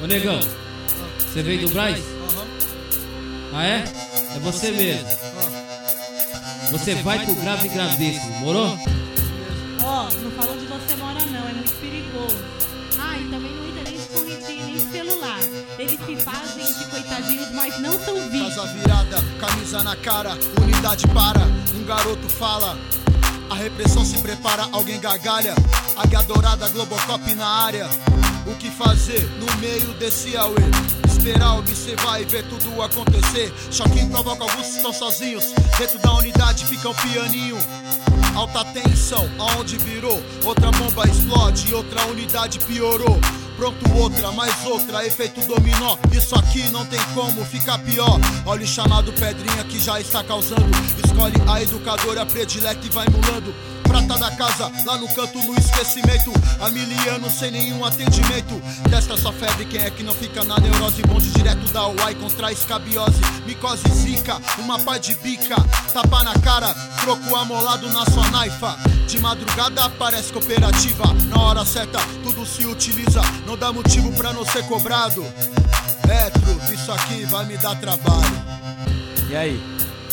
Ô negão, você veio do Braz? Ah é? É você mesmo. Você vai pro grave gravíssimo, morou? Ó, não falou de você mora não, é muito perigoso. Ah, e também não entra nem de correntinha, nem de celular. Eles se fazem de coitadinhos, mas não são vítimas. Casa virada, camisa na cara, unidade para. Um garoto fala. A repressão se prepara, alguém gargalha. Águia dourada, Globocop na área. O que fazer no meio desse auê? Esperar, observar e ver tudo acontecer. Choquinho provoca alguns estão sozinhos. Dentro da unidade fica um pianinho. Alta tensão, aonde virou? Outra bomba explode, outra unidade piorou. Pronto, outra, mais outra, efeito dominó. Isso aqui não tem como ficar pior. Olha o chamado Pedrinha que já está causando. Escolhe a educadora predileta e vai mulando. Prata da casa, lá no canto no esquecimento. A miliano sem nenhum atendimento. Testa sua febre, quem é que não fica na neurose? Bonde direto da UAI contra escabiose. Micose zica, uma pá de bica. Tapa na cara, troco amolado na sua naifa. De madrugada parece cooperativa. Na hora certa, tudo se utiliza. Não dá motivo pra não ser cobrado. É, isso aqui vai me dar trabalho. E aí?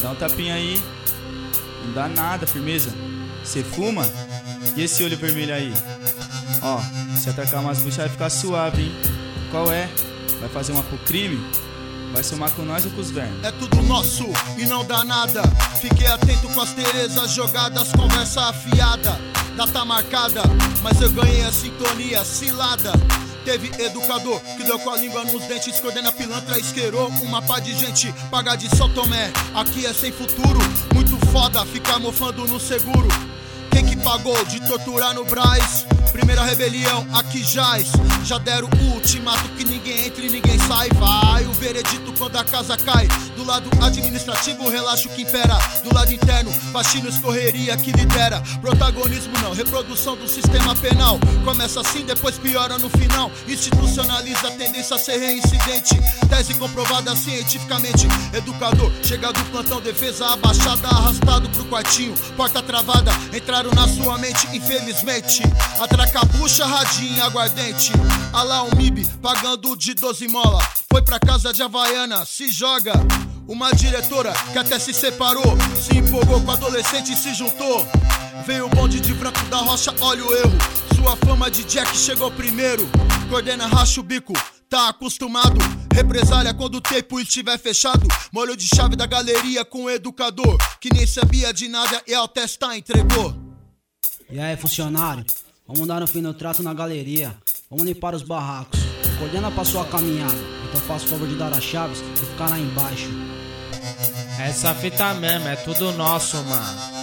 Dá um tapinha aí. Não dá nada, firmeza. Você fuma? E esse olho vermelho aí? Ó, se atacar umas buchas vai ficar suave, hein? Qual é? Vai fazer uma pro crime? Vai somar com nós ou com os vermes? É tudo nosso e não dá nada. Fiquei atento com as Terezas jogadas, conversa afiada. Data marcada, mas eu ganhei a sintonia cilada. Teve educador que deu com a língua nos dentes, coordena pilantra, isqueirou uma pá de gente, paga de São Tomé. Aqui é sem futuro, foda ficar mofando no seguro. Quem que pagou de torturar no Braz? Primeira rebelião, aqui jaz. Já deram o ultimato que ninguém entra e ninguém sai. Vai o veredito quando a casa cai. Do lado administrativo, relaxo que impera. Do lado interno, faxinos, correria que lidera. Protagonismo não, reprodução do sistema penal. Começa assim, depois piora no final. Institucionaliza a tendência a ser reincidente. Tese comprovada cientificamente. Educador, chega do plantão, defesa abaixada, arrastado pro quartinho. Porta travada, entraram na sua mente, infelizmente. Atracabucha, radinho, aguardente. Alá um MIB, pagando de 12 mola. Foi pra casa de Havaiana, se joga. Uma diretora que até se separou, se empolgou com adolescente e se juntou. Veio o bonde de Branco da Rocha, olha o erro. Sua fama de Jack chegou primeiro. Coordena, racha o bico, tá acostumado. Represália quando o tempo estiver fechado. Molho de chave da galeria com o educador, que nem sabia de nada e ao testar entregou. E aí, funcionário? Vamos dar um fim no trato na galeria. Vamos limpar os barracos. Coordena pra sua caminhada. Então faça o favor de dar as chaves e ficar lá embaixo. Essa fita mesmo, é tudo nosso, mano.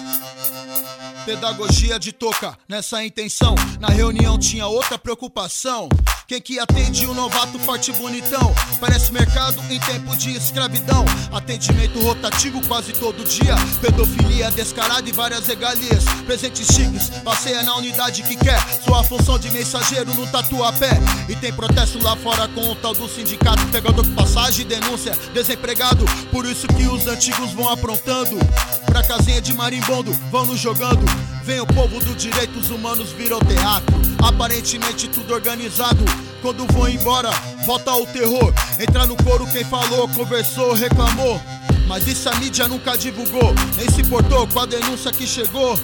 Pedagogia de toca, nessa intenção. Na reunião tinha outra preocupação. Quem que atende o novato forte bonitão? Parece mercado em tempo de escravidão. Atendimento rotativo quase todo dia. Pedofilia descarada e várias regalias. Presentes chiques, passeia na unidade que quer. Sua função de mensageiro no tatuapé. E tem protesto lá fora com o tal do sindicato. Pegador de passagem, denúncia, desempregado. Por isso que os antigos vão aprontando. Pra casinha de marimbondo, vão nos jogando. Vem o povo dos direitos humanos, virou teatro. Aparentemente tudo organizado. Quando vou embora, volta o terror. Entra no coro quem falou, conversou, reclamou. Mas isso a mídia nunca divulgou, nem se importou com a denúncia que chegou.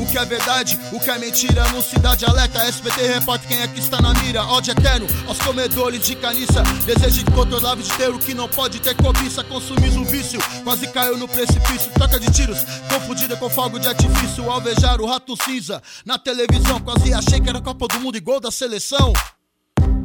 O que é verdade, o que é mentira, no Cidade Alerta, SBT repórter quem é que está na mira. Ódio eterno aos comedores de caniça. Desejo incontrolável de ter o que não pode ter cobiça. Consumir um vício, quase caiu no precipício. Troca de tiros, confundida com fogo de artifício. Alvejar o rato cinza na televisão. Quase achei que era Copa do Mundo e gol da seleção.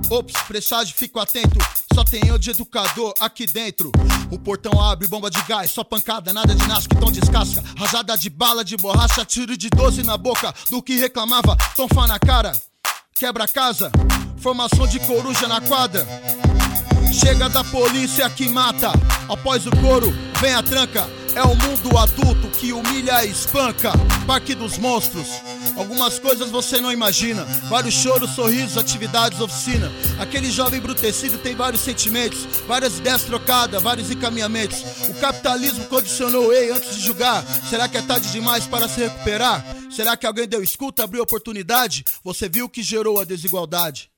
Ops, presságio, fico atento. Só tem eu de educador aqui dentro. O portão abre, bomba de gás, só pancada, nada de nasce que tão descasca. Rajada de bala de borracha, tiro de 12 na boca. Do que reclamava, tonfa na cara. Quebra casa, formação de coruja na quadra. Chega da polícia que mata. Após o coro, vem a tranca. É o mundo adulto que humilha e espanca. Parque dos monstros. Algumas coisas você não imagina. Vários choros, sorrisos, atividades, oficina. Aquele jovem embrutecido tem vários sentimentos, várias ideias trocadas, vários encaminhamentos. O capitalismo condicionou ei antes de julgar. Será que é tarde demais para se recuperar? Será que alguém deu escuta, abriu oportunidade? Você viu que gerou a desigualdade?